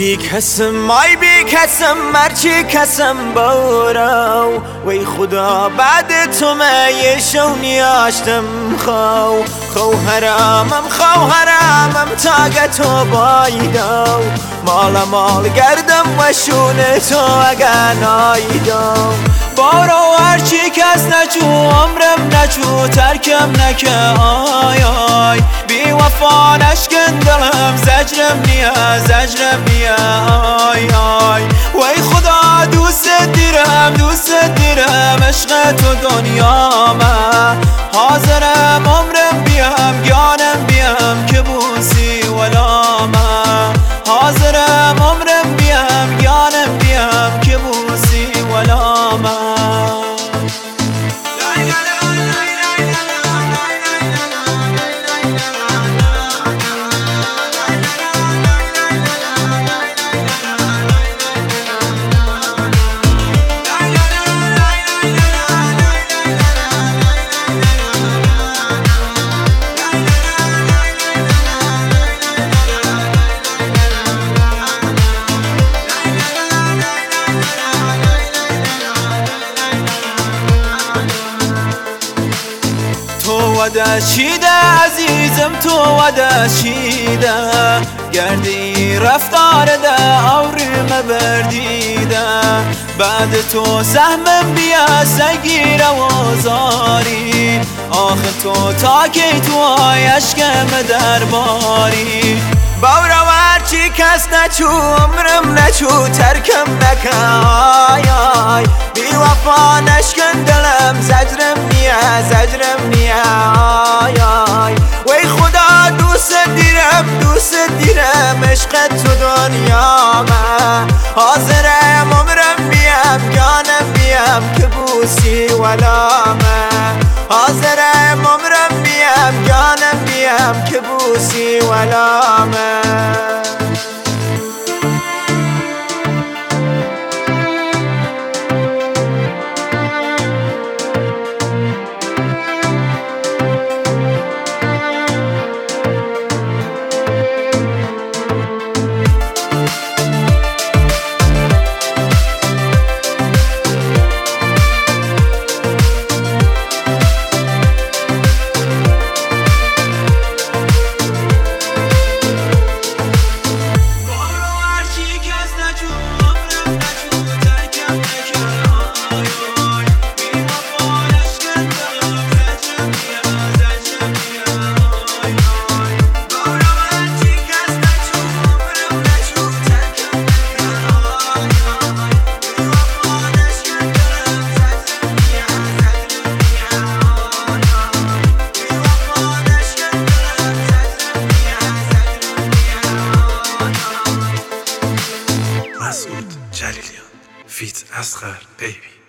بی کسم مای بی کسم مرچی کسم بارو. وی خدا بعد تو می نیاشتم خو خو حرامم خو حرامم تاگ تو بایدو مال مال گردم و شونه تو اگه نایدو بارو هرچی کس نچو عمرم نچو ترکم نکه آی آی. بی وفا نشکن دلم زجرم نیا عشق تو دنیا ما وده چیده عزیزم تو وده چیده؟ گردی رفتار ده آوریم بردیده بعد تو سهمم بیا سگیر و زاری. آخه تو تا کی تو عشقم درباری. باورا چی کس نچو عمرم نچو ترکم نکای بی وفا نشکن دلم زجرم نیا عشق تو دنیا من. حاضرم عمرم بیم جانم بیم که بوسی ولا من. حاضرم عمرم بیم جانم بیم که بوسی ولا مسعود جليليان فيت أصغر بيبي